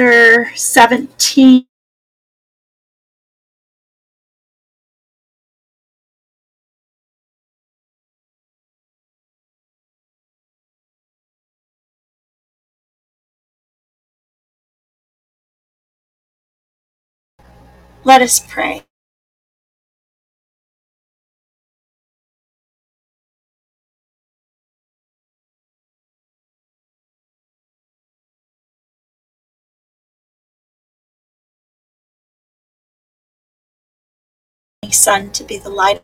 chapter 17. Let us pray. Son to be the light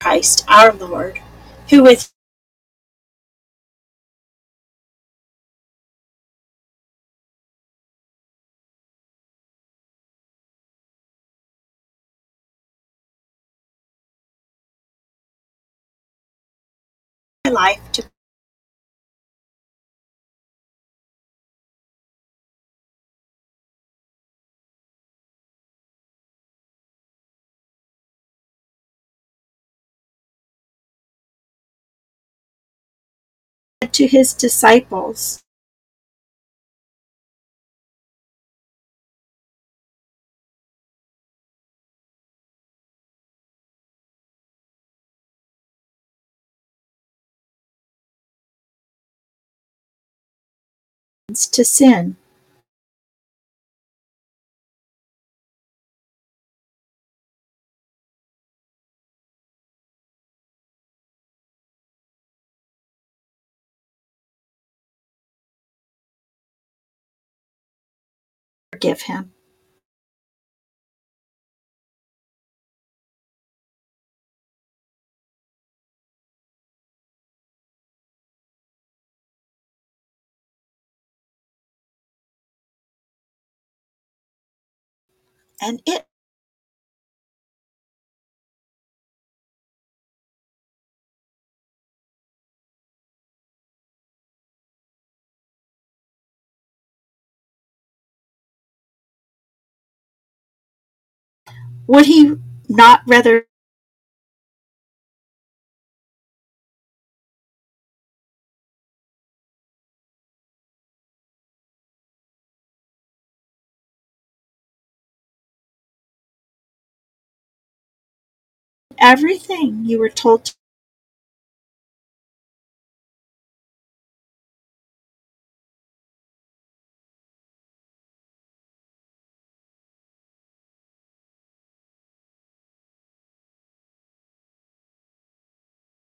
Christ our Lord, who with life to to his disciples. Sin. Forgive him. And it would he not rather everything you were told to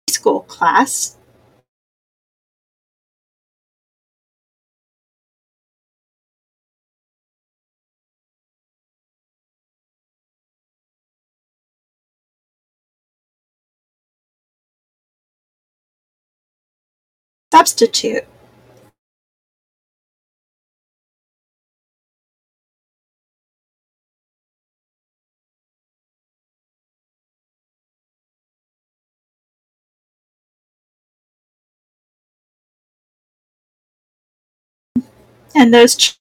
school class substitute. And those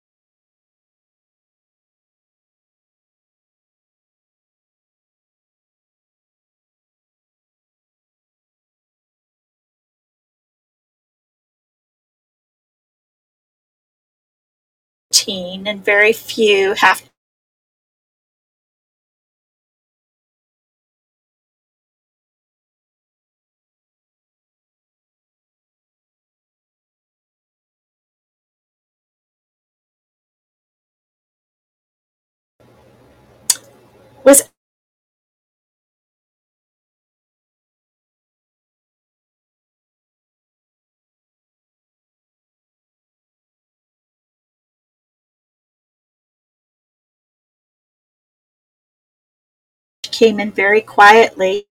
teen and very few have was came in very quietly.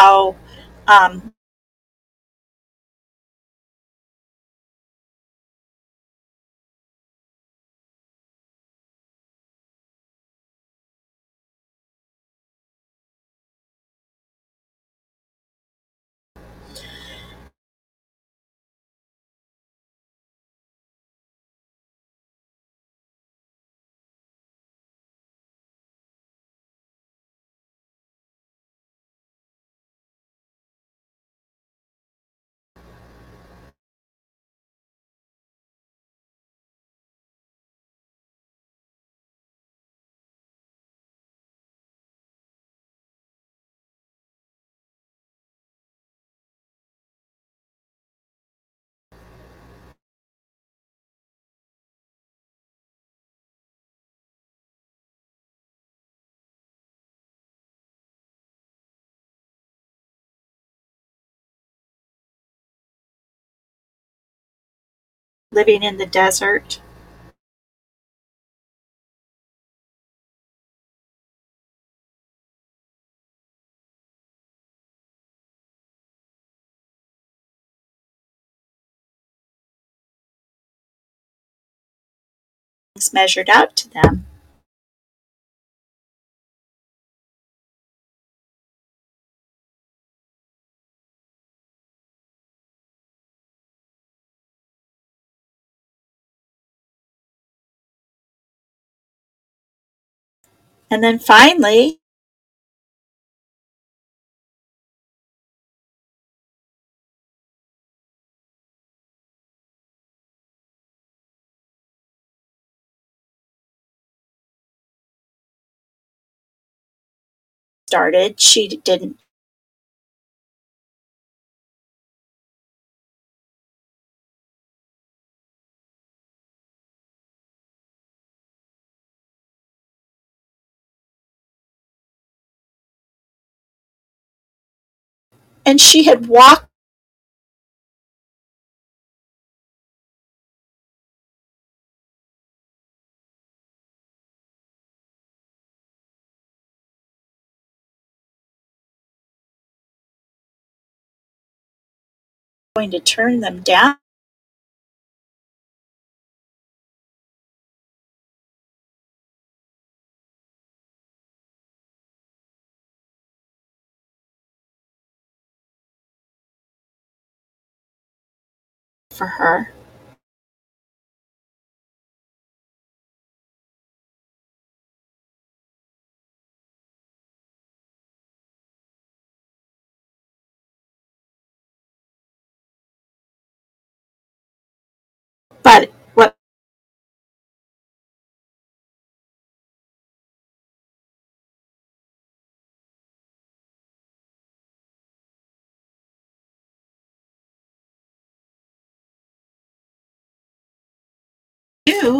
How um, living in the desert. measured out to them. And then finally, started, she didn't and she had walked going to turn them down for her. But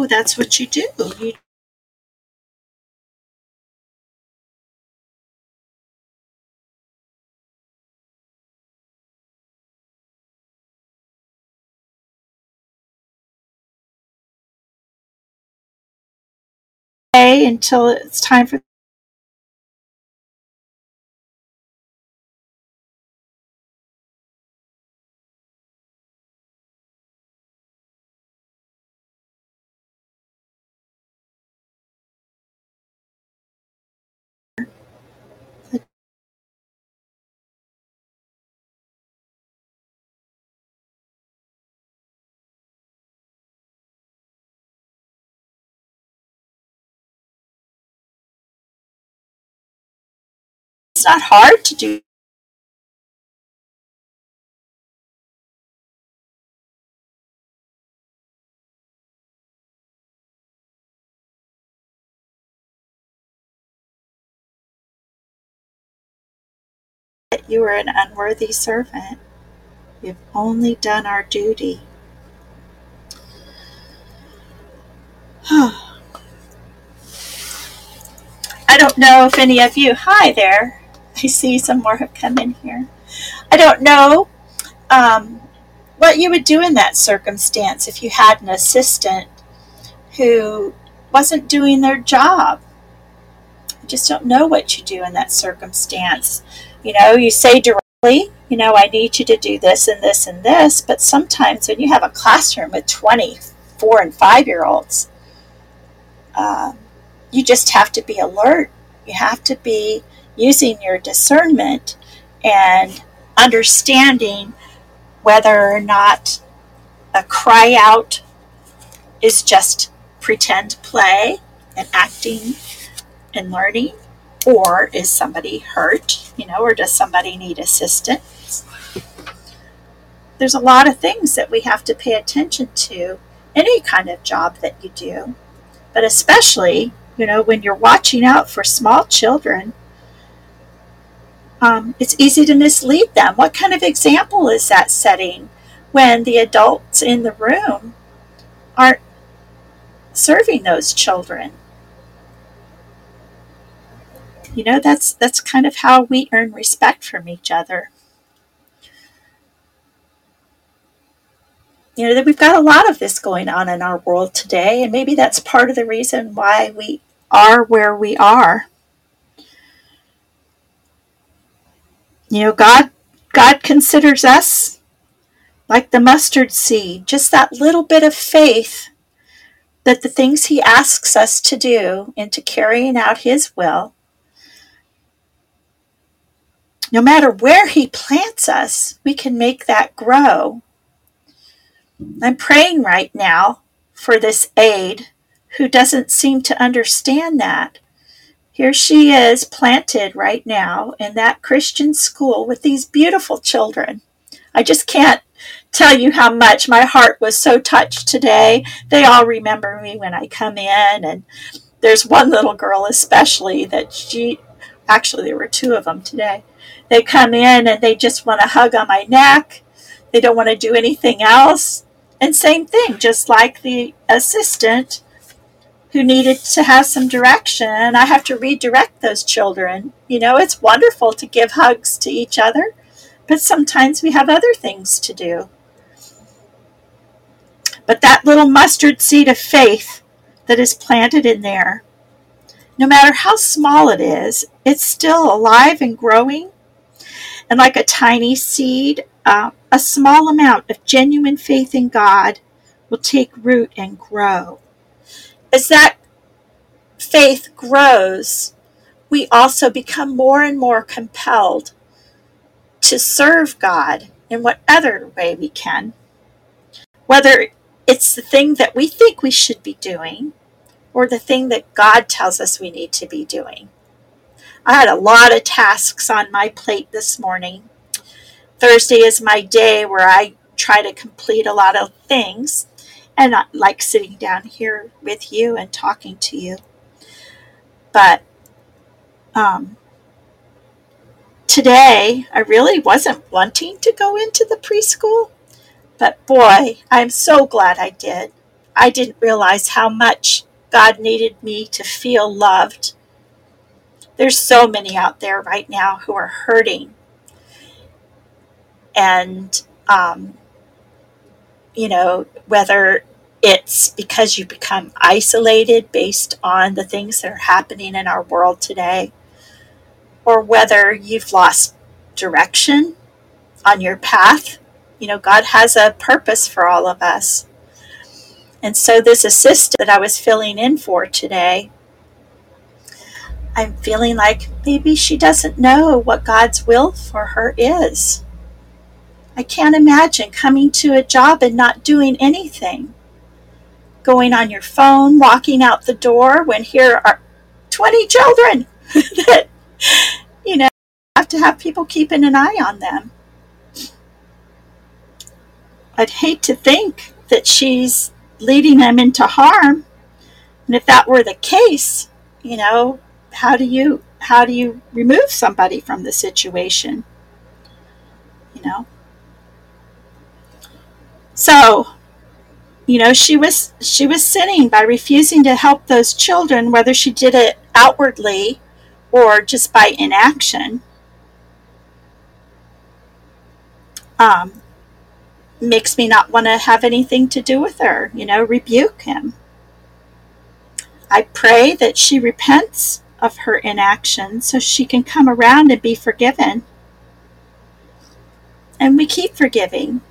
that's what you do. You until it's time for not hard to do you are an unworthy servant. We've only done our duty. I don't know if any of you, hi there. I see some more have come in here. I don't know um, what you would do in that circumstance if you had an assistant who wasn't doing their job. I just don't know what you do in that circumstance. You know, you say directly, you know, I need you to do this and this and this, but sometimes when you have a classroom with 20 four and five year olds, uh, you just have to be alert. You have to be using your discernment and understanding whether or not a cry out is just pretend play and acting and learning, or is somebody hurt, you know, or does somebody need assistance? There's a lot of things that we have to pay attention to any kind of job that you do, but especially, you know, when you're watching out for small children um, it's easy to mislead them. What kind of example is that setting when the adults in the room aren't serving those children? You know, that's that's kind of how we earn respect from each other. you know, that we've got a lot of this going on in our world today, and maybe that's part of the reason why we are where we are. You know, God God considers us like the mustard seed, just that little bit of faith that the things he asks us to do into carrying out his will no matter where he plants us, we can make that grow. I'm praying right now for this aide who doesn't seem to understand that. Here she is planted right now in that Christian school with these beautiful children. I just can't tell you how much my heart was so touched today. They all remember me when I come in, and there's one little girl especially that she actually, there were two of them today. They come in and they just want to hug on my neck. They don't want to do anything else. And same thing, just like the assistant who needed to have some direction, I have to redirect those children. You know, it's wonderful to give hugs to each other, but sometimes we have other things to do. But that little mustard seed of faith that is planted in there, no matter how small it is, it's still alive and growing and like a tiny seed, uh, a small amount of genuine faith in God will take root and grow. As that faith grows, we also become more and more compelled to serve God in whatever way we can. Whether it's the thing that we think we should be doing or the thing that God tells us we need to be doing. I had a lot of tasks on my plate this morning. Thursday is my day where I try to complete a lot of things and I like sitting down here with you and talking to you. But um, today, I really wasn't wanting to go into the preschool, but boy, I'm so glad I did. I didn't realize how much God needed me to feel loved there's so many out there right now who are hurting. And, um, you know, whether it's because you become isolated based on the things that are happening in our world today, or whether you've lost direction on your path. You know, God has a purpose for all of us. And so, this assist that I was filling in for today I'm feeling like maybe she doesn't know what God's will for her is. I can't imagine coming to a job and not doing anything. Going on your phone, walking out the door when here are 20 children that, you know, have to have people keeping an eye on them. I'd hate to think that she's leading them into harm. And if that were the case, you know, how do you how do you remove somebody from the situation you know so you know she was she was sinning by refusing to help those children whether she did it outwardly or just by inaction um, makes me not want to have anything to do with her you know rebuke him i pray that she repents of her inaction so she can come around and be forgiven. And we keep forgiving.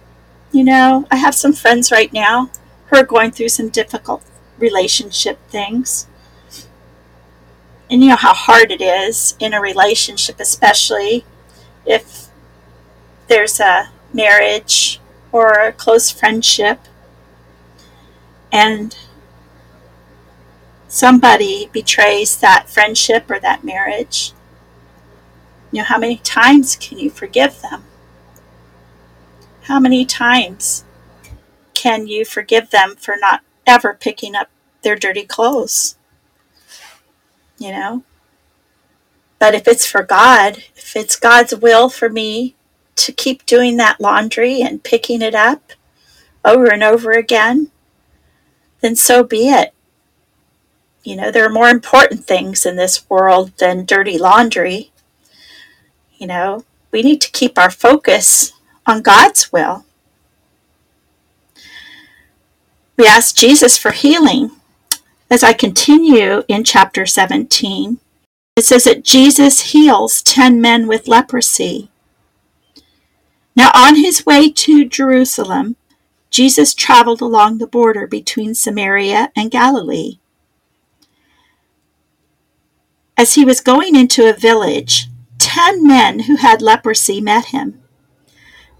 You know, I have some friends right now who are going through some difficult relationship things. And you know how hard it is in a relationship, especially if there's a marriage or a close friendship. And somebody betrays that friendship or that marriage, you know, how many times can you forgive them? How many times can you forgive them for not ever picking up their dirty clothes? You know? But if it's for God, if it's God's will for me to keep doing that laundry and picking it up over and over again, then so be it. You know, there are more important things in this world than dirty laundry. You know, we need to keep our focus on God's will. We ask Jesus for healing. As I continue in chapter 17, it says that Jesus heals 10 men with leprosy. Now, on his way to Jerusalem, Jesus traveled along the border between Samaria and Galilee. As he was going into a village, ten men who had leprosy met him.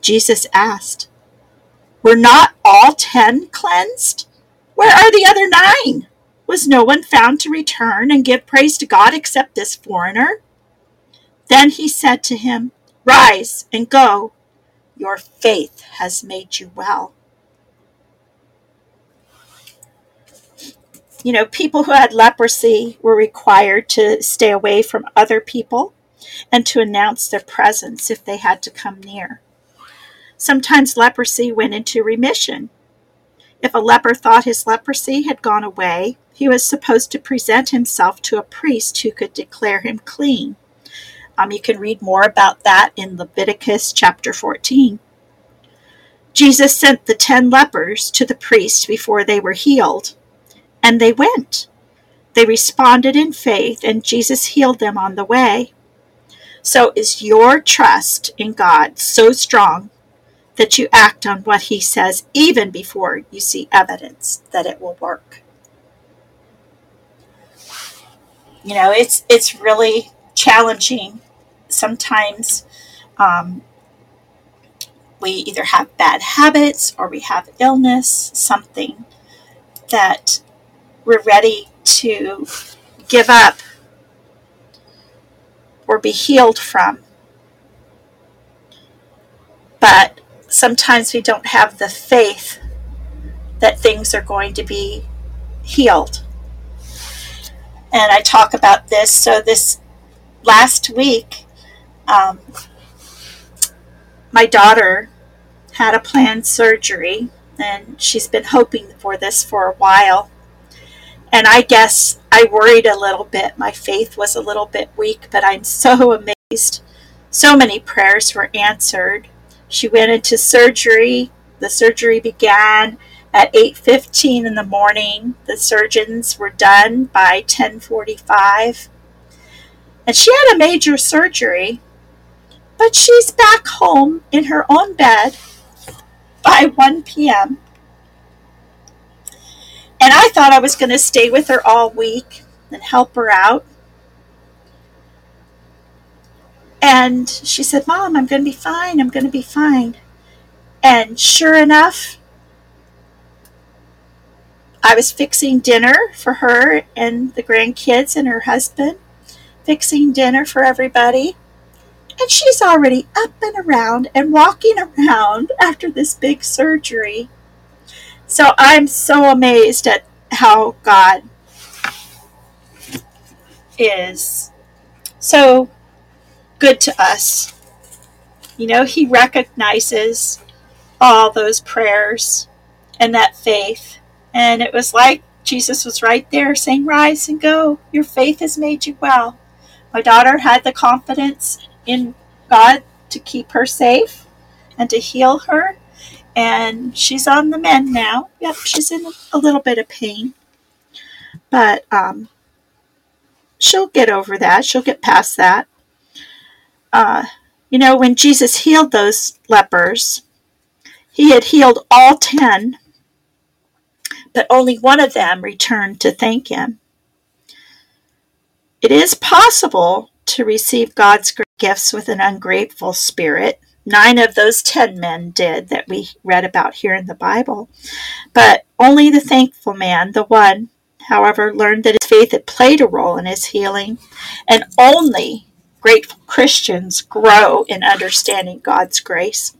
Jesus asked, Were not all ten cleansed? Where are the other nine? Was no one found to return and give praise to God except this foreigner? Then he said to him, Rise and go. Your faith has made you well. You know, people who had leprosy were required to stay away from other people and to announce their presence if they had to come near. Sometimes leprosy went into remission. If a leper thought his leprosy had gone away, he was supposed to present himself to a priest who could declare him clean. Um, you can read more about that in Leviticus chapter 14. Jesus sent the ten lepers to the priest before they were healed, and they went. They responded in faith, and Jesus healed them on the way. So, is your trust in God so strong that you act on what He says even before you see evidence that it will work? You know, it's it's really challenging sometimes um, we either have bad habits or we have illness, something that we're ready to give up or be healed from. But sometimes we don't have the faith that things are going to be healed. And I talk about this. So, this last week, um, my daughter had a planned surgery, and she's been hoping for this for a while. And I guess I worried a little bit. My faith was a little bit weak, but I'm so amazed. So many prayers were answered. She went into surgery. The surgery began at 8:15 in the morning. The surgeons were done by 10:45. And she had a major surgery, but she's back home in her own bed by 1 p.m. And I thought I was going to stay with her all week and help her out. And she said, Mom, I'm going to be fine. I'm going to be fine. And sure enough, I was fixing dinner for her and the grandkids and her husband fixing dinner for everybody. And she's already up and around and walking around after this big surgery. So I'm so amazed at how God is so good to us. You know, He recognizes all those prayers and that faith. And it was like Jesus was right there saying, Rise and go. Your faith has made you well. My daughter had the confidence in God to keep her safe and to heal her. And she's on the mend now. Yep, she's in a little bit of pain. But um, she'll get over that. She'll get past that. Uh, you know, when Jesus healed those lepers, he had healed all ten, but only one of them returned to thank him. It is possible to receive God's gifts with an ungrateful spirit. Nine of those ten men did that we read about here in the Bible. But only the thankful man, the one, however, learned that his faith had played a role in his healing. And only grateful Christians grow in understanding God's grace.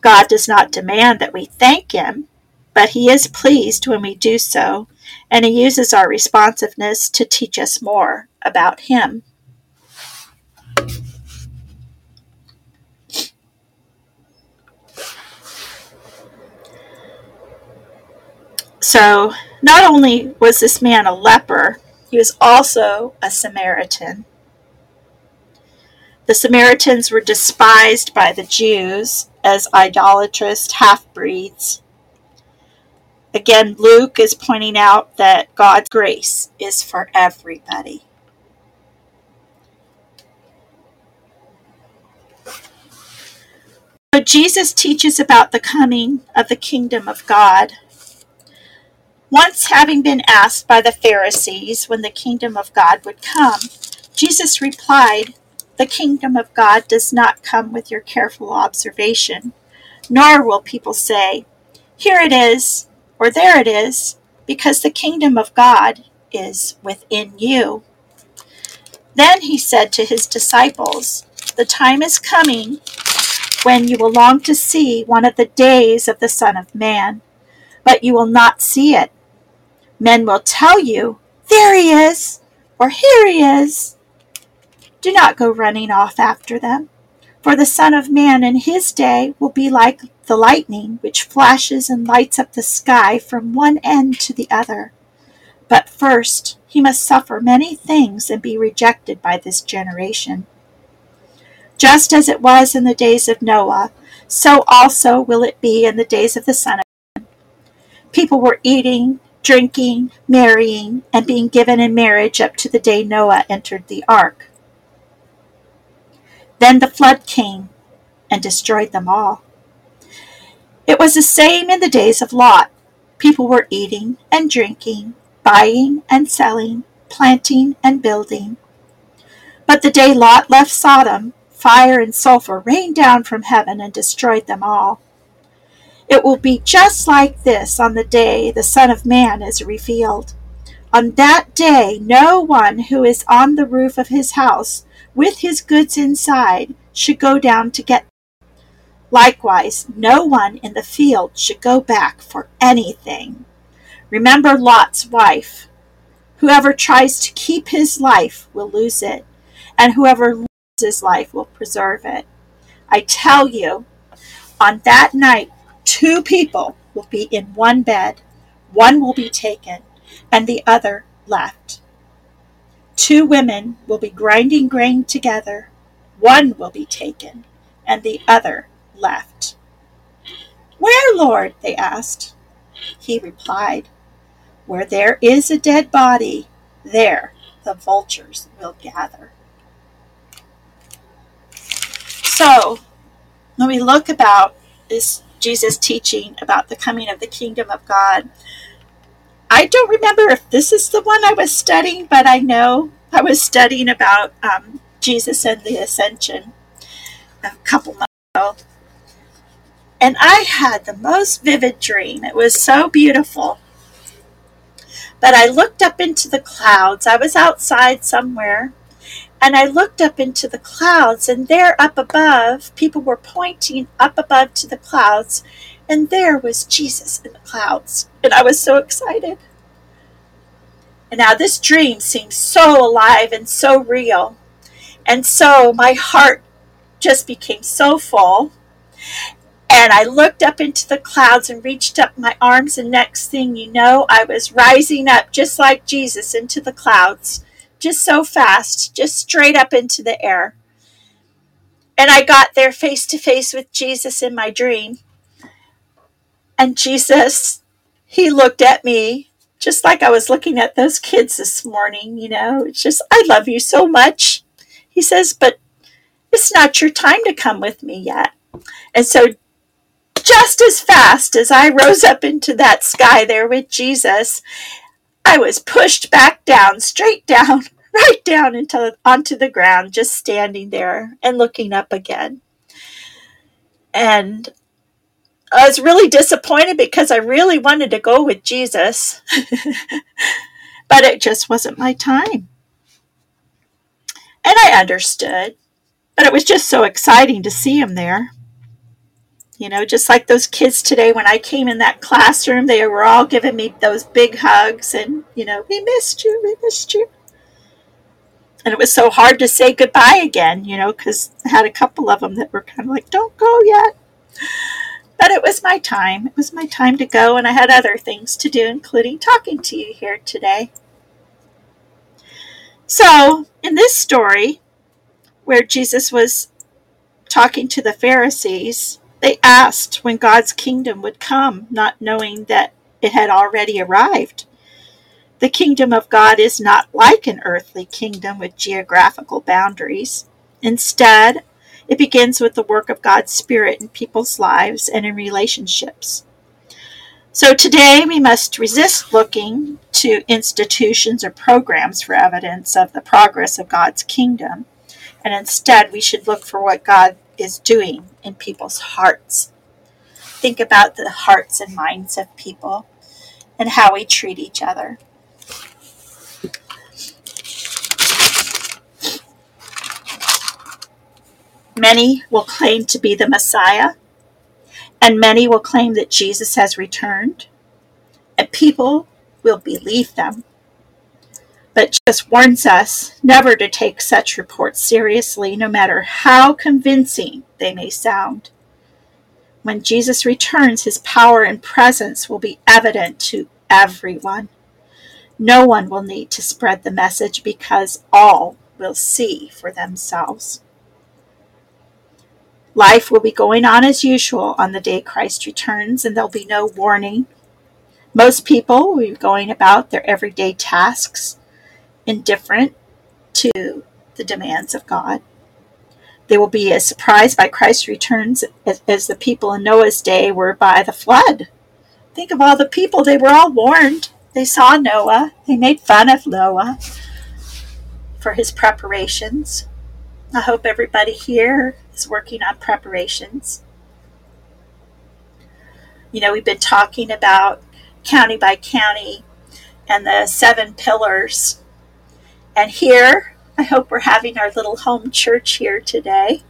God does not demand that we thank Him, but He is pleased when we do so, and He uses our responsiveness to teach us more about Him. So, not only was this man a leper, he was also a Samaritan. The Samaritans were despised by the Jews as idolatrous half breeds. Again, Luke is pointing out that God's grace is for everybody. So Jesus teaches about the coming of the kingdom of God. Once having been asked by the Pharisees when the kingdom of God would come, Jesus replied, The kingdom of God does not come with your careful observation, nor will people say, Here it is, or there it is, because the kingdom of God is within you. Then he said to his disciples, The time is coming when you will long to see one of the days of the Son of Man, but you will not see it. Men will tell you, There he is, or Here he is. Do not go running off after them, for the Son of Man in his day will be like the lightning which flashes and lights up the sky from one end to the other. But first he must suffer many things and be rejected by this generation. Just as it was in the days of Noah, so also will it be in the days of the Son of Man. People were eating, drinking, marrying, and being given in marriage up to the day Noah entered the ark. Then the flood came and destroyed them all. It was the same in the days of Lot. People were eating and drinking, buying and selling, planting and building. But the day Lot left Sodom, fire and sulfur rained down from heaven and destroyed them all. It will be just like this on the day the Son of Man is revealed. On that day, no one who is on the roof of his house with his goods inside should go down to get Likewise, no one in the field should go back for anything. Remember Lot's wife. Whoever tries to keep his life will lose it, and whoever loses his life will preserve it. I tell you, on that night, two people will be in one bed. One will be taken, and the other left. Two women will be grinding grain together. One will be taken, and the other left. Where, Lord? they asked. He replied, Where there is a dead body, there the vultures will gather. So, when we look about this Jesus teaching about the coming of the kingdom of God, I don't remember if this is the one I was studying, but I know I was studying about um, Jesus and the ascension a couple months ago. And I had the most vivid dream. It was so beautiful. But I looked up into the clouds. I was outside somewhere. And I looked up into the clouds, and there up above, people were pointing up above to the clouds, and there was Jesus in the clouds. And I was so excited. And now this dream seemed so alive and so real. And so my heart just became so full. And I looked up into the clouds and reached up my arms, and next thing you know, I was rising up just like Jesus into the clouds, just so fast, just straight up into the air. And I got there face to face with Jesus in my dream. And Jesus, he looked at me just like I was looking at those kids this morning, you know. It's just, I love you so much. He says, but it's not your time to come with me yet. And so just as fast as I rose up into that sky there with Jesus, I was pushed back down, straight down, right down into onto the ground, just standing there and looking up again. And I was really disappointed because I really wanted to go with Jesus, but it just wasn't my time. And I understood, but it was just so exciting to see him there. You know, just like those kids today, when I came in that classroom, they were all giving me those big hugs and, you know, we missed you, we missed you. And it was so hard to say goodbye again, you know, because I had a couple of them that were kind of like, don't go yet. But it was my time. It was my time to go, and I had other things to do, including talking to you here today. So, in this story, where Jesus was talking to the Pharisees, they asked when God's kingdom would come, not knowing that it had already arrived. The kingdom of God is not like an earthly kingdom with geographical boundaries. Instead, it begins with the work of God's Spirit in people's lives and in relationships. So today we must resist looking to institutions or programs for evidence of the progress of God's kingdom, and instead we should look for what God is doing in people's hearts. Think about the hearts and minds of people and how we treat each other. Many will claim to be the Messiah, and many will claim that Jesus has returned, and people will believe them. But Jesus warns us never to take such reports seriously, no matter how convincing they may sound. When Jesus returns, his power and presence will be evident to everyone. No one will need to spread the message because all will see for themselves. Life will be going on as usual on the day Christ returns, and there'll be no warning. Most people will be going about their everyday tasks, indifferent to the demands of God. They will be as surprised by Christ's returns as, as the people in Noah's day were by the flood. Think of all the people, they were all warned. They saw Noah, they made fun of Noah for his preparations. I hope everybody here is working on preparations. You know, we've been talking about county by county and the seven pillars. And here, I hope we're having our little home church here today.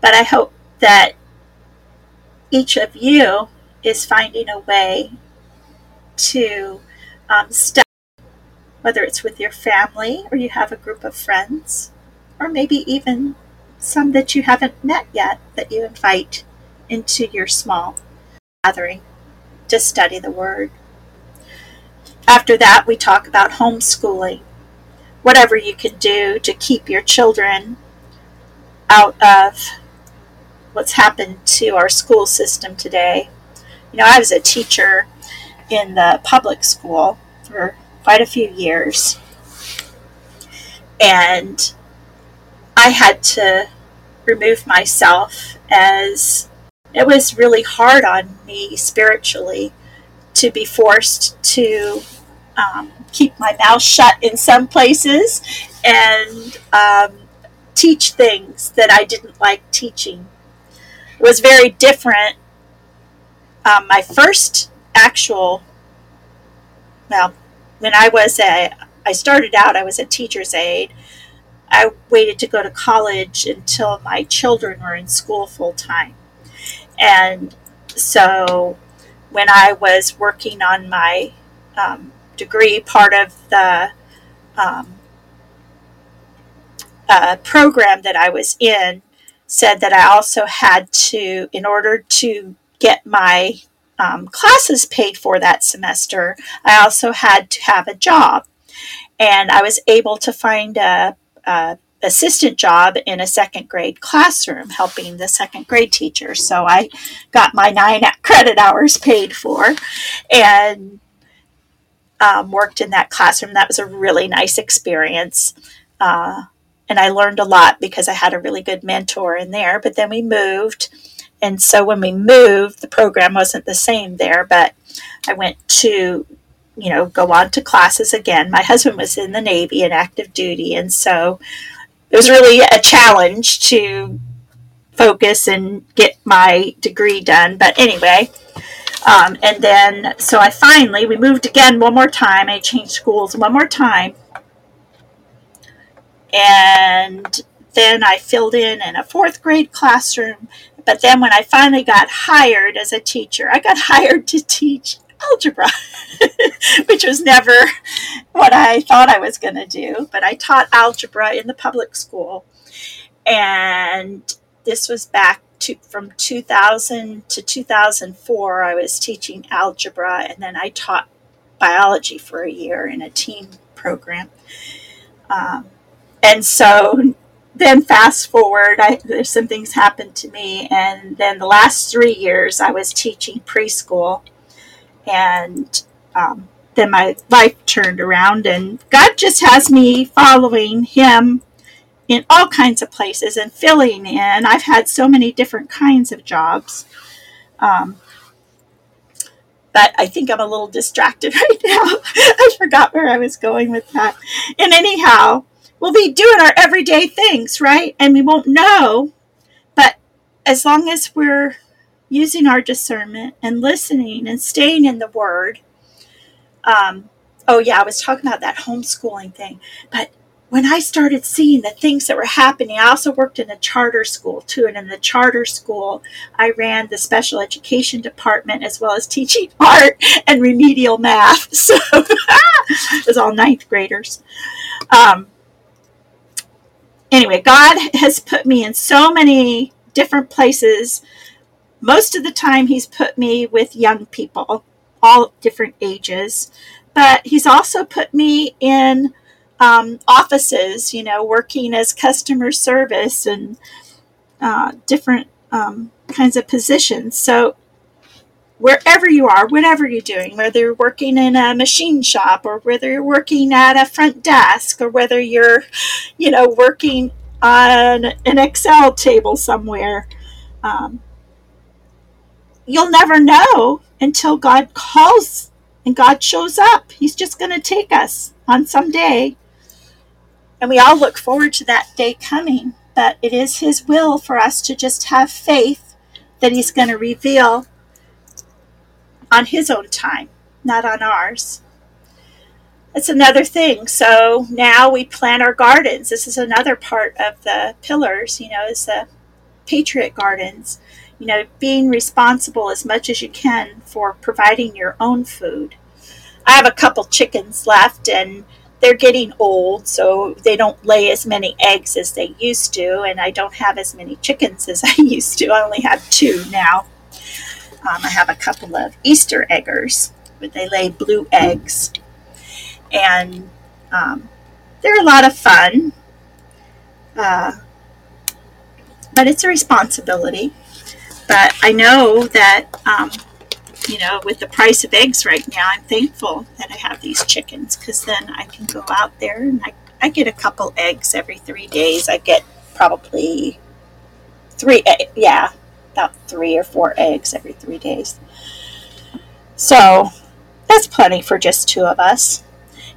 But I hope that each of you is finding a way to um, study, whether it's with your family or you have a group of friends, or maybe even some that you haven't met yet that you invite into your small gathering to study the Word. After that, we talk about homeschooling. Whatever you can do to keep your children out of what's happened to our school system today. You know, I was a teacher in the public school for quite a few years. And I had to remove myself as it was really hard on me spiritually to be forced to um, keep my mouth shut in some places and um, teach things that I didn't like teaching. It was very different. Um, my first actual, well, when I was a, I started out, I was a teacher's aide I waited to go to college until my children were in school full time. And so when I was working on my um, degree, part of the um, uh, program that I was in said that I also had to, in order to get my um, classes paid for that semester, I also had to have a job. And I was able to find a uh, assistant job in a second grade classroom helping the second grade teacher. So I got my nine credit hours paid for and um, worked in that classroom. That was a really nice experience. Uh, and I learned a lot because I had a really good mentor in there. But then we moved. And so when we moved, the program wasn't the same there, but I went to you know, go on to classes again. My husband was in the Navy in active duty, and so it was really a challenge to focus and get my degree done. But anyway, um, and then so I finally we moved again one more time. I changed schools one more time, and then I filled in in a fourth grade classroom. but then when I finally got hired as a teacher, I got hired to teach algebra, which was never what I thought I was going to do. But I taught algebra in the public school. And this was back to, from 2000 to 2004. I was teaching algebra, and then I taught biology for a year in a team program. Um, and so then fast forward, I, there's some things happened to me, and then the last three years I was teaching preschool, and um, then my life turned around, and God just has me following Him in all kinds of places and filling in. I've had so many different kinds of jobs. Um, but I think I'm a little distracted right now. I forgot where I was going with that. And anyhow, we'll be doing our everyday things, right? And we won't know. But as long as we're using our discernment and listening and staying in the Word, um, oh, yeah, I was talking about that homeschooling thing. But when I started seeing the things that were happening, I also worked in a charter school too. And in the charter school, I ran the special education department as well as teaching art and remedial math. So it was all ninth graders. Um, anyway, God has put me in so many different places. Most of the time, He's put me with young people, all different ages. But He's also put me in um, offices, you know, working as customer service and uh, different um, kinds of positions. So, wherever you are, whatever you're doing, whether you're working in a machine shop or whether you're working at a front desk or whether you're, you know, working on an Excel table somewhere, um, you'll never know until God calls and God shows up. He's just going to take us on some day and we all look forward to that day coming. But it is His will for us to just have faith that He's going to reveal on His own time, not on ours. That's another thing. So now we plant our gardens. This is another part of the pillars, you know, is the Patriot Gardens. You know, being responsible as much as you can for providing your own food. I have a couple chickens left, and they're getting old, so they don't lay as many eggs as they used to, and I don't have as many chickens as I used to. I only have two now. Um, I have a couple of Easter eggers, but they lay blue eggs, and um, they're a lot of fun. Uh, but it's a responsibility. But I know that um, you know, with the price of eggs right now, I'm thankful that I have these chickens because then I can go out there and I, I get a couple eggs every three days. I get probably three, yeah, about three or four eggs every three days. So that's plenty for just two of us.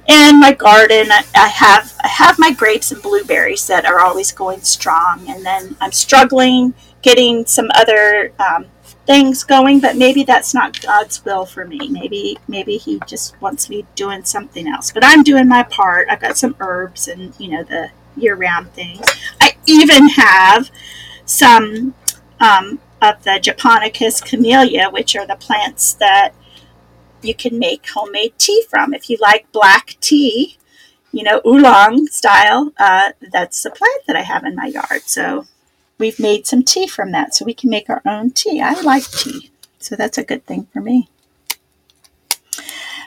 And my garden, I have I have my grapes and blueberries that are always going strong, and then I'm struggling getting some other um, things going, but maybe that's not God's will for me. Maybe maybe he just wants me doing something else. But I'm doing my part. I've got some herbs and you know the year-round things. I even have some um, of the Japonicus camellia, which are the plants that you can make homemade tea from. If you like black tea, you know, oolong style, uh, that's the plant that I have in my yard. So we've made some tea from that so we can make our own tea. I like tea, so that's a good thing for me.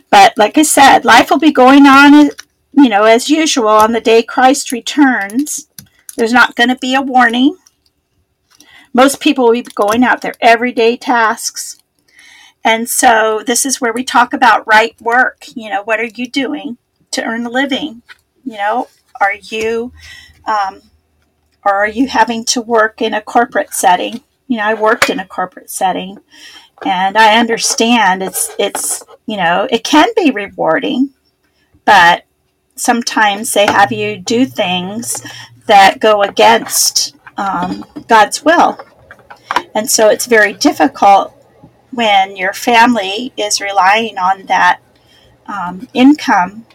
But like I said, life will be going on, you know, as usual on the day Christ returns. There's not going to be a warning. Most people will be going out their everyday tasks. And so this is where we talk about right work. You know, what are you doing to earn a living? You know, are you um, or are you having to work in a corporate setting? You know, I worked in a corporate setting and I understand it's it's you know, it can be rewarding, but sometimes they have you do things that go against um, God's will. And so it's very difficult when your family is relying on that um, income.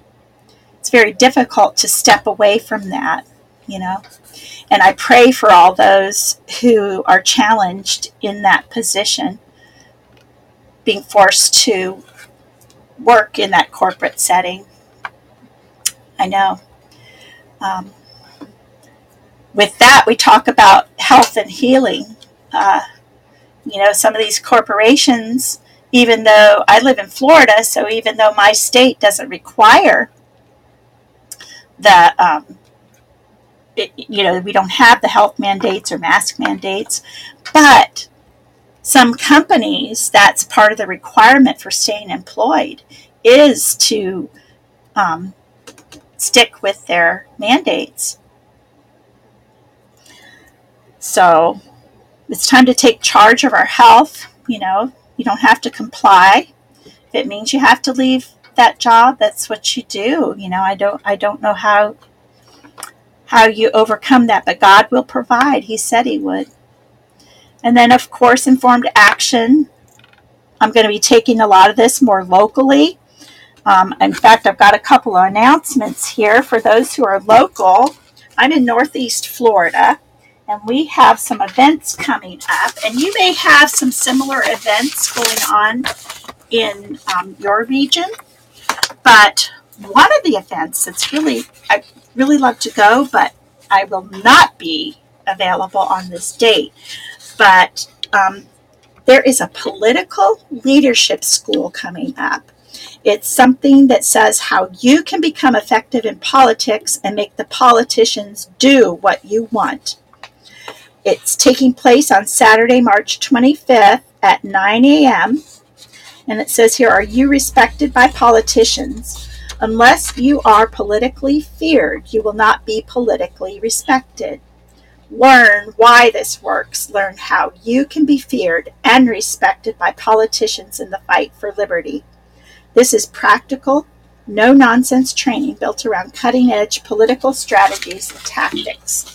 It's very difficult to step away from that, you know. And I pray for all those who are challenged in that position, being forced to work in that corporate setting. I know. Um, with that, we talk about health and healing. Uh, you know, some of these corporations, even though I live in Florida, so even though my state doesn't require the, um, you know, we don't have the health mandates or mask mandates, but some companies, that's part of the requirement for staying employed, is to um, stick with their mandates. So it's time to take charge of our health. You know, you don't have to comply. If it means you have to leave that job, that's what you do. You know, I don't I don't know how how you overcome that, but God will provide. He said he would. And then of course informed action. I'm going to be taking a lot of this more locally. Um, in fact, I've got a couple of announcements here for those who are local. I'm in Northeast Florida and we have some events coming up, and you may have some similar events going on in um, your region. But one of the events that's really, really love to go, but I will not be available on this date. But um, there is a political leadership school coming up. It's something that says how you can become effective in politics and make the politicians do what you want. It's taking place on Saturday, March 25th at 9 a.m. And it says here Are you respected by politicians? Unless you are politically feared, you will not be politically respected. Learn why this works. Learn how you can be feared and respected by politicians in the fight for liberty. This is practical, no nonsense training built around cutting edge political strategies and tactics.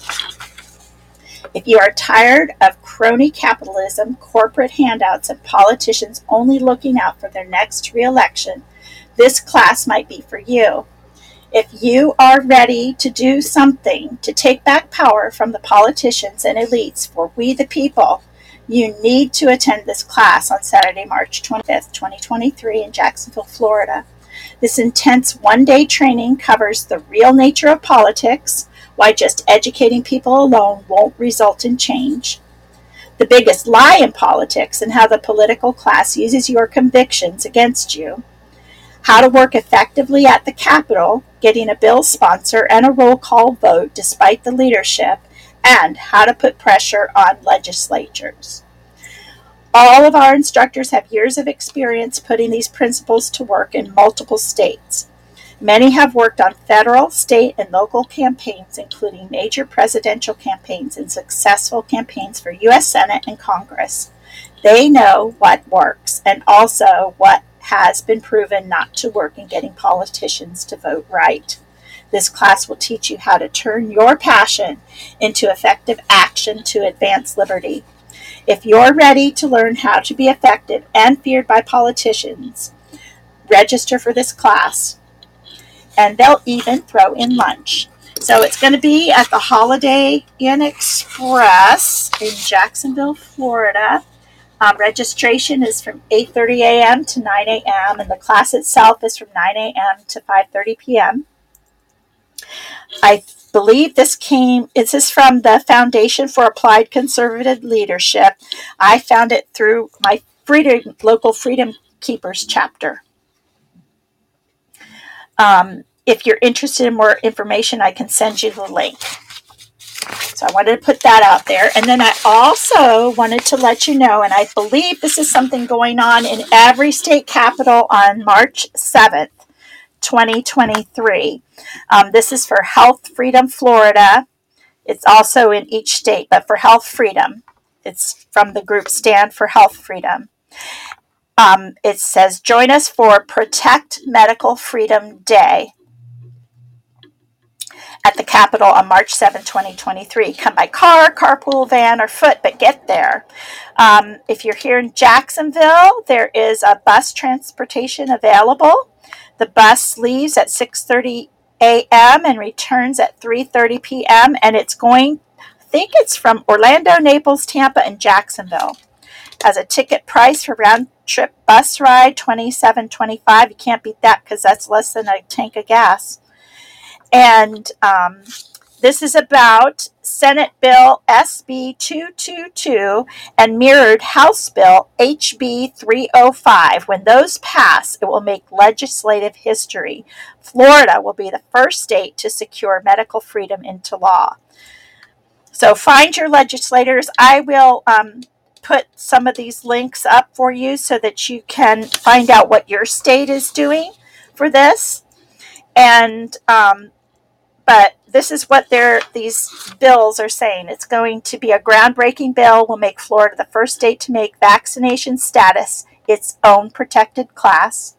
If you are tired of crony capitalism, corporate handouts, and politicians only looking out for their next reelection, this class might be for you. If you are ready to do something to take back power from the politicians and elites for we the people, you need to attend this class on Saturday, March 25th, 2023, in Jacksonville, Florida. This intense one day training covers the real nature of politics why just educating people alone won't result in change, the biggest lie in politics, and how the political class uses your convictions against you, how to work effectively at the Capitol, getting a bill sponsor and a roll call vote despite the leadership, and how to put pressure on legislatures. All of our instructors have years of experience putting these principles to work in multiple states. Many have worked on federal, state, and local campaigns, including major presidential campaigns and successful campaigns for U.S. Senate and Congress. They know what works and also what has been proven not to work in getting politicians to vote right. This class will teach you how to turn your passion into effective action to advance liberty. If you're ready to learn how to be effective and feared by politicians, register for this class and they'll even throw in lunch. So it's going to be at the Holiday Inn Express in Jacksonville, Florida. Um, registration is from 8:30 a.m. to 9 a.m. and the class itself is from 9 a.m. to 5:30 p.m. I believe this came. This is from the Foundation for Applied Conservative Leadership. I found it through my freedom local Freedom Keepers chapter. Um, if you're interested in more information, I can send you the link. So I wanted to put that out there. And then I also wanted to let you know, and I believe this is something going on in every state capital on March 7th, 2023. Um, this is for Health Freedom Florida. It's also in each state, but for Health Freedom, it's from the group Stand for Health Freedom. Um, it says, Join us for Protect Medical Freedom Day at the Capitol on March 7, 2023. Come by car, carpool, van, or foot, but get there. Um, if you're here in Jacksonville, there is a bus transportation available. The bus leaves at 6:30 a.m. and returns at 3:30 p.m. and it's going I think it's from Orlando, Naples, Tampa and Jacksonville. As a ticket price for round trip bus ride 27.25. You can't beat that cuz that's less than a tank of gas. And um, this is about Senate Bill SB 222 and mirrored House Bill HB 305. When those pass, it will make legislative history. Florida will be the first state to secure medical freedom into law. So find your legislators. I will um, put some of these links up for you so that you can find out what your state is doing for this. And um, but this is what they're, these bills are saying. It's going to be a groundbreaking bill, will make Florida the first state to make vaccination status its own protected class.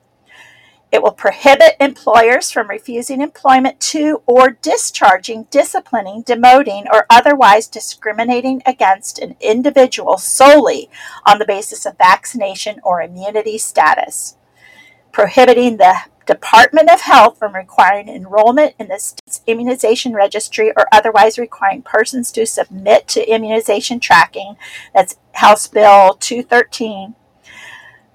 It will prohibit employers from refusing employment to or discharging, disciplining, demoting, or otherwise discriminating against an individual solely on the basis of vaccination or immunity status. Prohibiting the Department of Health from requiring enrollment in the state's immunization registry or otherwise requiring persons to submit to immunization tracking. That's House Bill 213.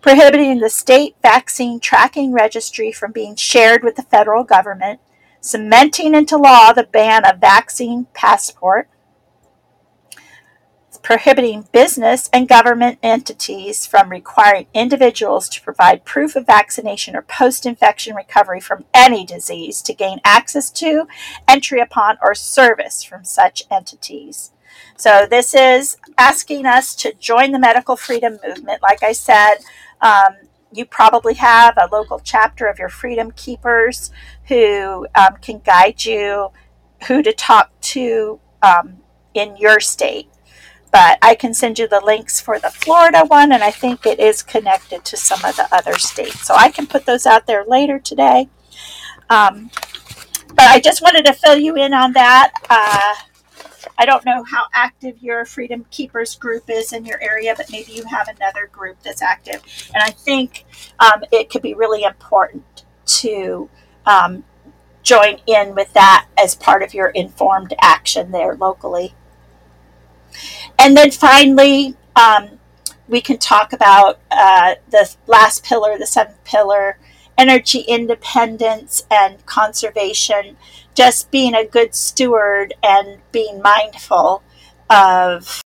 Prohibiting the state vaccine tracking registry from being shared with the federal government. Cementing into law the ban of vaccine passport prohibiting business and government entities from requiring individuals to provide proof of vaccination or post infection recovery from any disease to gain access to, entry upon, or service from such entities. So, this is asking us to join the medical freedom movement. Like I said, um, you probably have a local chapter of your Freedom Keepers who um, can guide you who to talk to um, in your state but I can send you the links for the Florida one, and I think it is connected to some of the other states. So I can put those out there later today. Um, but I just wanted to fill you in on that. Uh, I don't know how active your Freedom Keepers group is in your area, but maybe you have another group that's active. And I think um, it could be really important to um, join in with that as part of your informed action there locally. And then finally, um, we can talk about uh, the last pillar, the seventh pillar, energy independence and conservation, just being a good steward and being mindful of,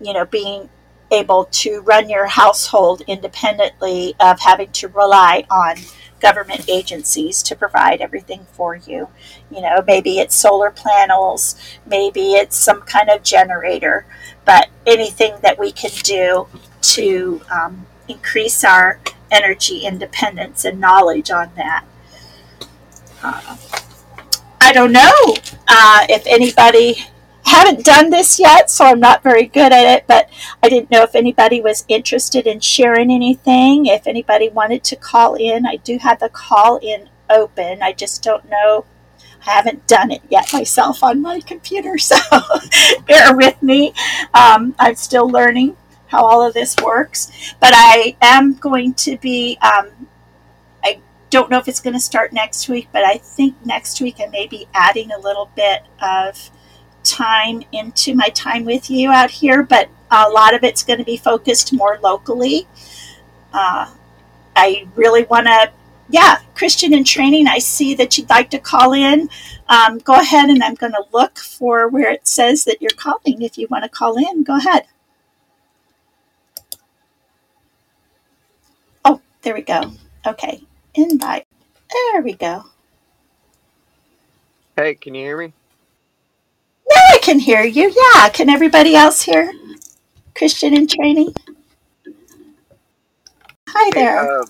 you know, being able to run your household independently of having to rely on government agencies to provide everything for you. You know, maybe it's solar panels, maybe it's some kind of generator, but anything that we can do to um, increase our energy independence and knowledge on that. Uh, I don't know uh, if anybody haven't done this yet, so I'm not very good at it, but I didn't know if anybody was interested in sharing anything. If anybody wanted to call in, I do have the call in open. I just don't know. I haven't done it yet myself on my computer, so bear with me. Um, I'm still learning how all of this works, but I am going to be. Um, I don't know if it's going to start next week, but I think next week I may be adding a little bit of time into my time with you out here, but a lot of it's going to be focused more locally. Uh, I really want to, yeah, Christian in training. I see that you'd like to call in. Um, go ahead, and I'm going to look for where it says that you're calling. If you want to call in, go ahead. Oh, there we go. Okay, invite. There we go. Hey, can you hear me? Now I can hear you. Yeah. Can everybody else hear Christian in training? Hi there. Hey,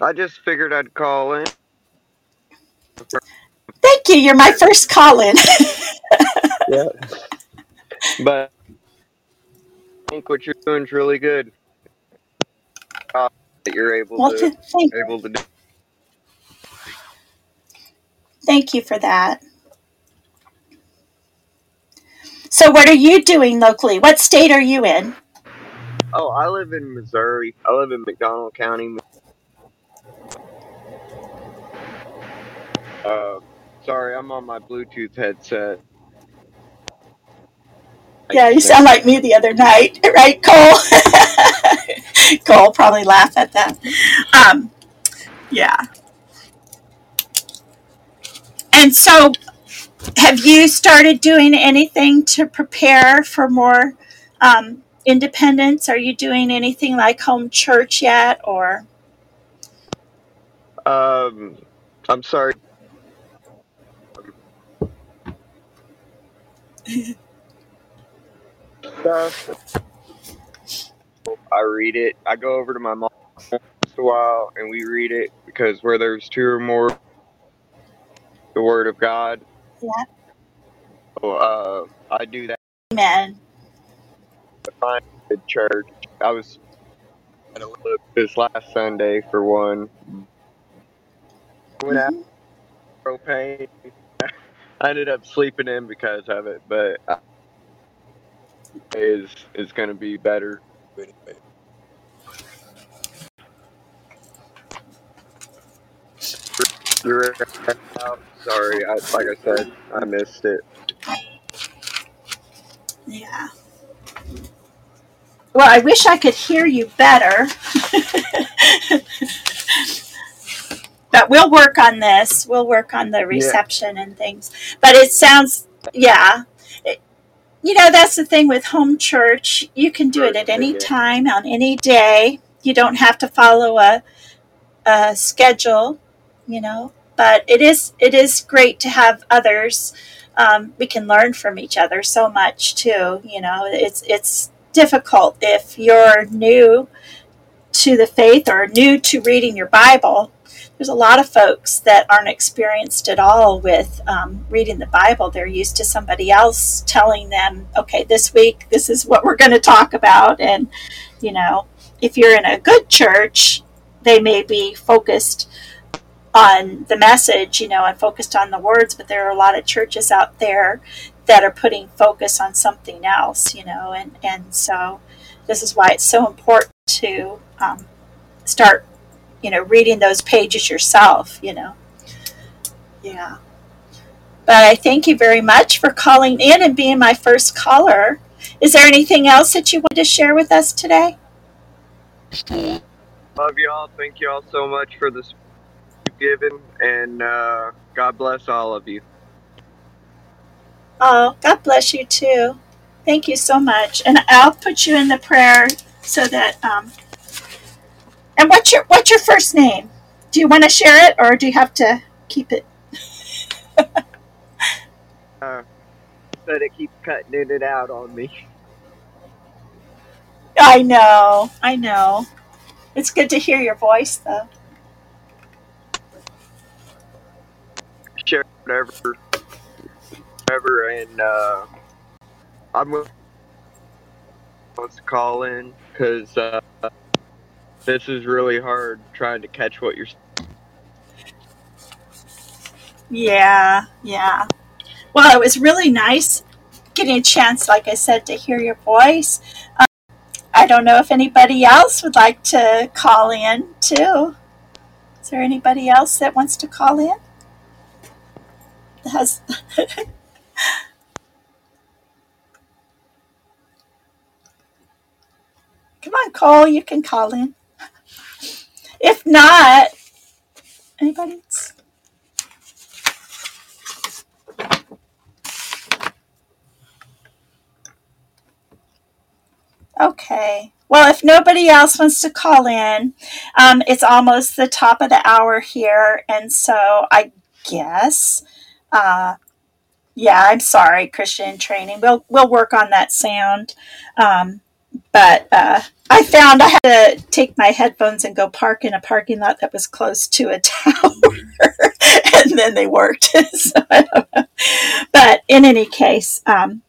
uh, I just figured I'd call in. Thank you. You're my first call in. yeah. But I think what you're doing is really good. Uh, that you're able well, to thank, able to do. Thank you for that. So, what are you doing locally? What state are you in? Oh, I live in Missouri. I live in McDonald County. Uh, sorry, I'm on my Bluetooth headset. Yeah, you sound like me the other night, right, Cole? Cole probably laugh at that. Um, yeah. And so, have you started doing anything to prepare for more um, independence? Are you doing anything like home church yet, or? Um, I'm sorry. I read it. I go over to my mom once a while and we read it because where there's two or more, the word of God. Yeah. So, uh, I do that. Amen. Find the church. I was this last Sunday for one. Went out mm-hmm. propane. I ended up sleeping in because of it, but is is going to be better anyway. You're out. Sorry, I, like I said, I missed it. Yeah. Well, I wish I could hear you better. but we'll work on this. We'll work on the reception yeah. and things. But it sounds, yeah. It, you know, that's the thing with home church. You can do it at any time, on any day. You don't have to follow a, a schedule, you know. But it is it is great to have others. Um, we can learn from each other so much too. You know, it's it's difficult if you're new to the faith or new to reading your Bible there's a lot of folks that aren't experienced at all with um, reading the Bible. They're used to somebody else telling them, okay, this week, this is what we're going to talk about. And, you know, if you're in a good church, they may be focused on the message, you know, and focused on the words, but there are a lot of churches out there that are putting focus on something else, you know, and, and so this is why it's so important to um, start you know, reading those pages yourself, you know. Yeah. But I thank you very much for calling in and being my first caller. Is there anything else that you want to share with us today? Love y'all. Thank y'all so much for you've given, and uh, God bless all of you. Oh, God bless you too. Thank you so much. And I'll put you in the prayer so that um, and what's your what's your first name? Do you want to share it, or do you have to keep it? uh, it keeps cutting in and out on me. I know, I know. It's good to hear your voice, though. Share whatever, whatever, and uh, I'm going to call in because. Uh, this is really hard trying to catch what you're. Yeah, yeah. Well, it was really nice getting a chance, like I said, to hear your voice. Um, I don't know if anybody else would like to call in too. Is there anybody else that wants to call in? Has Come on, Cole, you can call in. If not, anybody else? Okay. Well, if nobody else wants to call in, um, it's almost the top of the hour here, and so I guess, uh, yeah, I'm sorry, Christian training. We'll we'll work on that sound. Um, but uh, I found I had to take my headphones and go park in a parking lot that was close to a tower, and then they worked. so but in any case, um,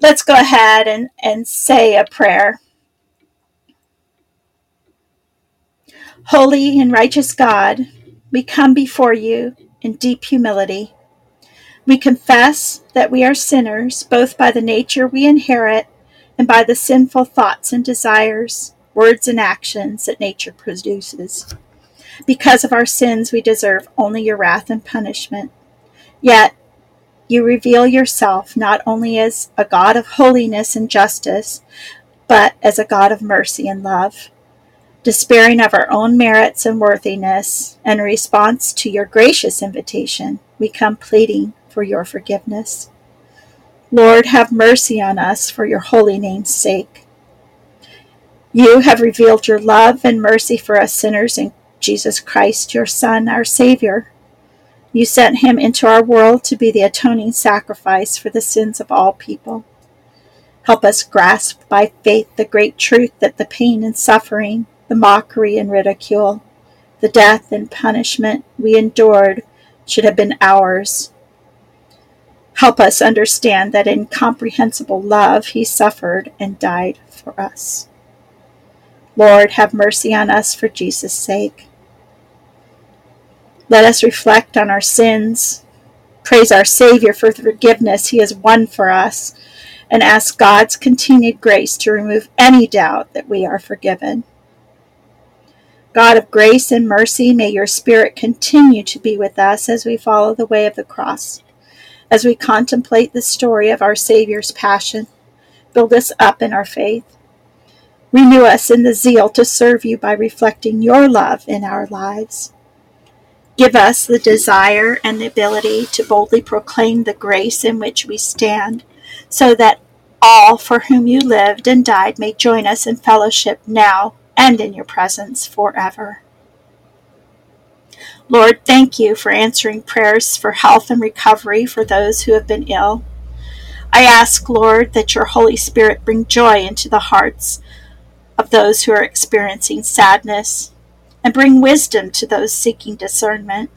let's go ahead and, and say a prayer. Holy and righteous God, we come before you in deep humility. We confess that we are sinners, both by the nature we inherit and by the sinful thoughts and desires, words and actions that nature produces. Because of our sins, we deserve only your wrath and punishment. Yet, you reveal yourself not only as a God of holiness and justice, but as a God of mercy and love. Despairing of our own merits and worthiness, in response to your gracious invitation, we come pleading for your forgiveness. Lord, have mercy on us for your holy name's sake. You have revealed your love and mercy for us sinners in Jesus Christ, your Son, our Savior. You sent him into our world to be the atoning sacrifice for the sins of all people. Help us grasp by faith the great truth that the pain and suffering, the mockery and ridicule, the death and punishment we endured should have been ours. Help us understand that in comprehensible love he suffered and died for us. Lord, have mercy on us for Jesus' sake. Let us reflect on our sins, praise our Savior for the forgiveness He has won for us, and ask God's continued grace to remove any doubt that we are forgiven. God of grace and mercy, may your Spirit continue to be with us as we follow the way of the cross. As we contemplate the story of our Savior's passion, build us up in our faith. Renew us in the zeal to serve you by reflecting your love in our lives. Give us the desire and the ability to boldly proclaim the grace in which we stand, so that all for whom you lived and died may join us in fellowship now and in your presence forever. Lord, thank you for answering prayers for health and recovery for those who have been ill. I ask, Lord, that your Holy Spirit bring joy into the hearts of those who are experiencing sadness, and bring wisdom to those seeking discernment.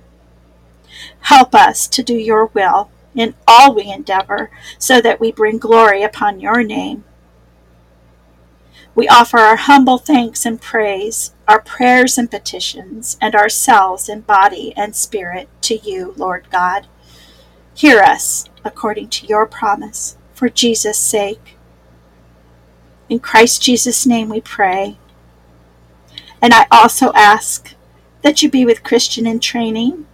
Help us to do your will in all we endeavor, so that we bring glory upon your name. We offer our humble thanks and praise, our prayers and petitions, and ourselves in body and spirit to you, Lord God. Hear us according to your promise, for Jesus' sake. In Christ Jesus' name we pray. And I also ask that you be with Christian in training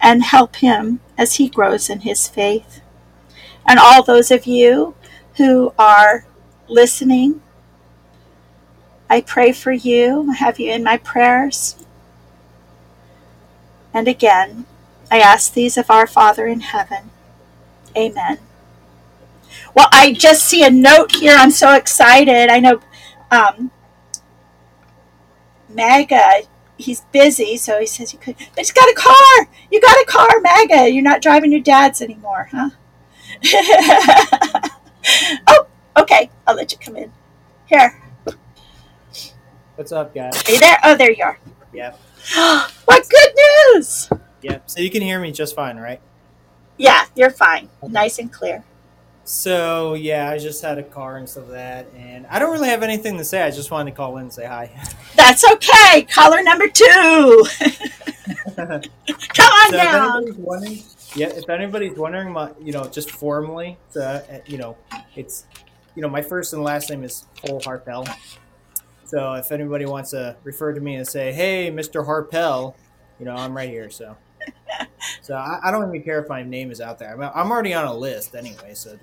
and help him as he grows in his faith. And all those of you who are listening, I pray for you, I have you in my prayers. And again, I ask these of our Father in heaven. Amen. Well, I just see a note here. I'm so excited. I know um, Maga, he's busy, so he says you could. But he's got a car. You got a car, Maga. You're not driving your dad's anymore, huh? oh, okay. I'll let you come in. Here. What's up, guys? Are you there? Oh, there you are. Yep. what good news! Yep. So you can hear me just fine, right? Yeah, you're fine. Nice and clear. So yeah, I just had a car and stuff like that, and I don't really have anything to say. I just wanted to call in and say hi. That's okay. Caller number two. Come on so down. If anybody's wondering, yeah, if anybody's wondering, my you know, just formally, uh, you know, it's you know, my first and last name is Cole Harpel. So if anybody wants to refer to me and say, "Hey, Mr. Harpel," you know, I'm right here. So. So I, I, don't even care if my name is out there. I'm, I'm already on a list anyway, so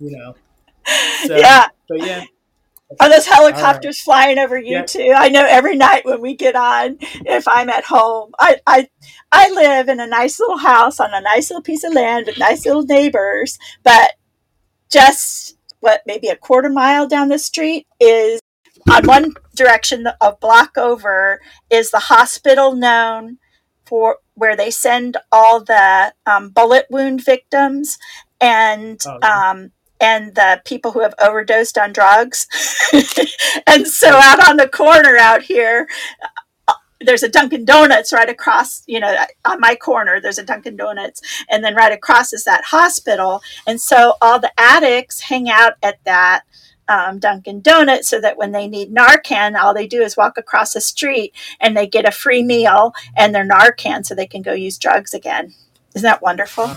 you know. So, yeah. But yeah. Are those helicopters right. flying over you yeah. too? I know every night when we get on, if I'm at home, I, I I live in a nice little house on a nice little piece of land with nice little neighbors, but just what maybe a quarter mile down the street is on one direction a block over is the hospital known for where they send all the um, bullet wound victims and oh, yeah. um, and the people who have overdosed on drugs. and so out on the corner out here, there's a Dunkin' Donuts right across, you know, on my corner, there's a Dunkin' Donuts. And then right across is that hospital. And so all the addicts hang out at that um, Dunkin' Donuts so that when they need Narcan, all they do is walk across the street and they get a free meal and their Narcan so they can go use drugs again. Isn't that wonderful?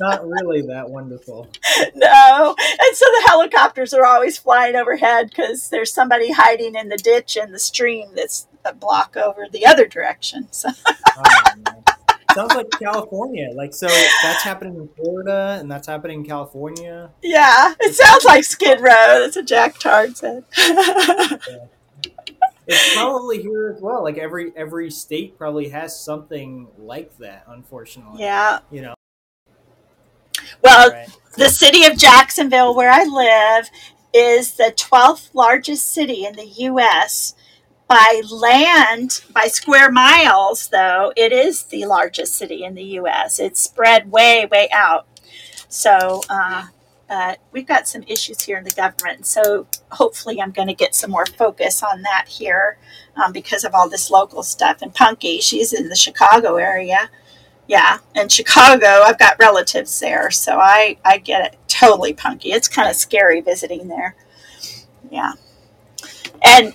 not really that wonderful. no. And so the helicopters are always flying overhead because there's somebody hiding in the ditch in the stream that's a block over the other direction. So Sounds like California. Like so, that's happening in Florida, and that's happening in California. yeah, it sounds like Skid Row. That's what Jack Tard said. It's probably here as well. Like every every state probably has something like that. Unfortunately, yeah. You know. Well, Right. the city of Jacksonville, where I live, is the 12th largest city in the U.S. By land, by square miles, though, it is the largest city in the U.S. It's spread way, way out. So, uh, uh, we've got some issues here in the government. So, hopefully, I'm going to get some more focus on that here um, because of all this local stuff. And Punky, she's in the Chicago area. Yeah in chicago i've got relatives there so i i get it totally punky. It's kind of scary visiting there. Yeah. And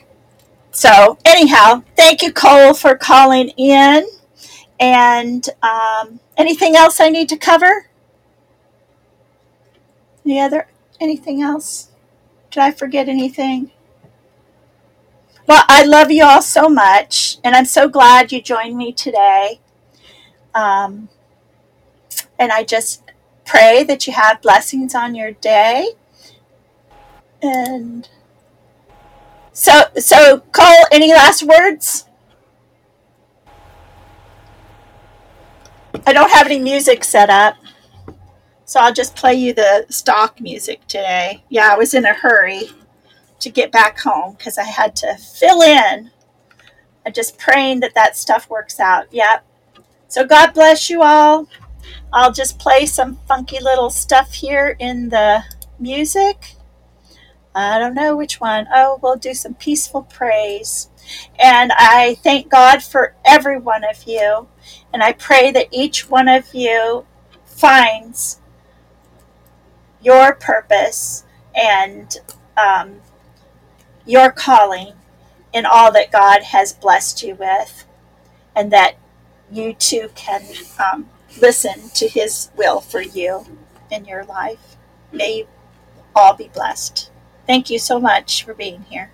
so anyhow thank you cole for calling in. And um, anything else i need to cover any other anything else did i forget anything well i love you all so much and i'm so glad you joined me today um, and I just pray that you have blessings on your day. And so, so Cole, any last words? I don't have any music set up, so I'll just play you the stock music today. Yeah, I was in a hurry to get back home because I had to fill in. I'm just praying that that stuff works out. Yep. So God bless you all. I'll just play some funky little stuff here in the music. I don't know which one. Oh, we'll do some peaceful praise. And I thank God for every one of you. And I pray that each one of you finds your purpose and um, your calling in all that God has blessed you with. And that you too can um, listen to His will for you in your life. May you all be blessed. Thank you so much for being here.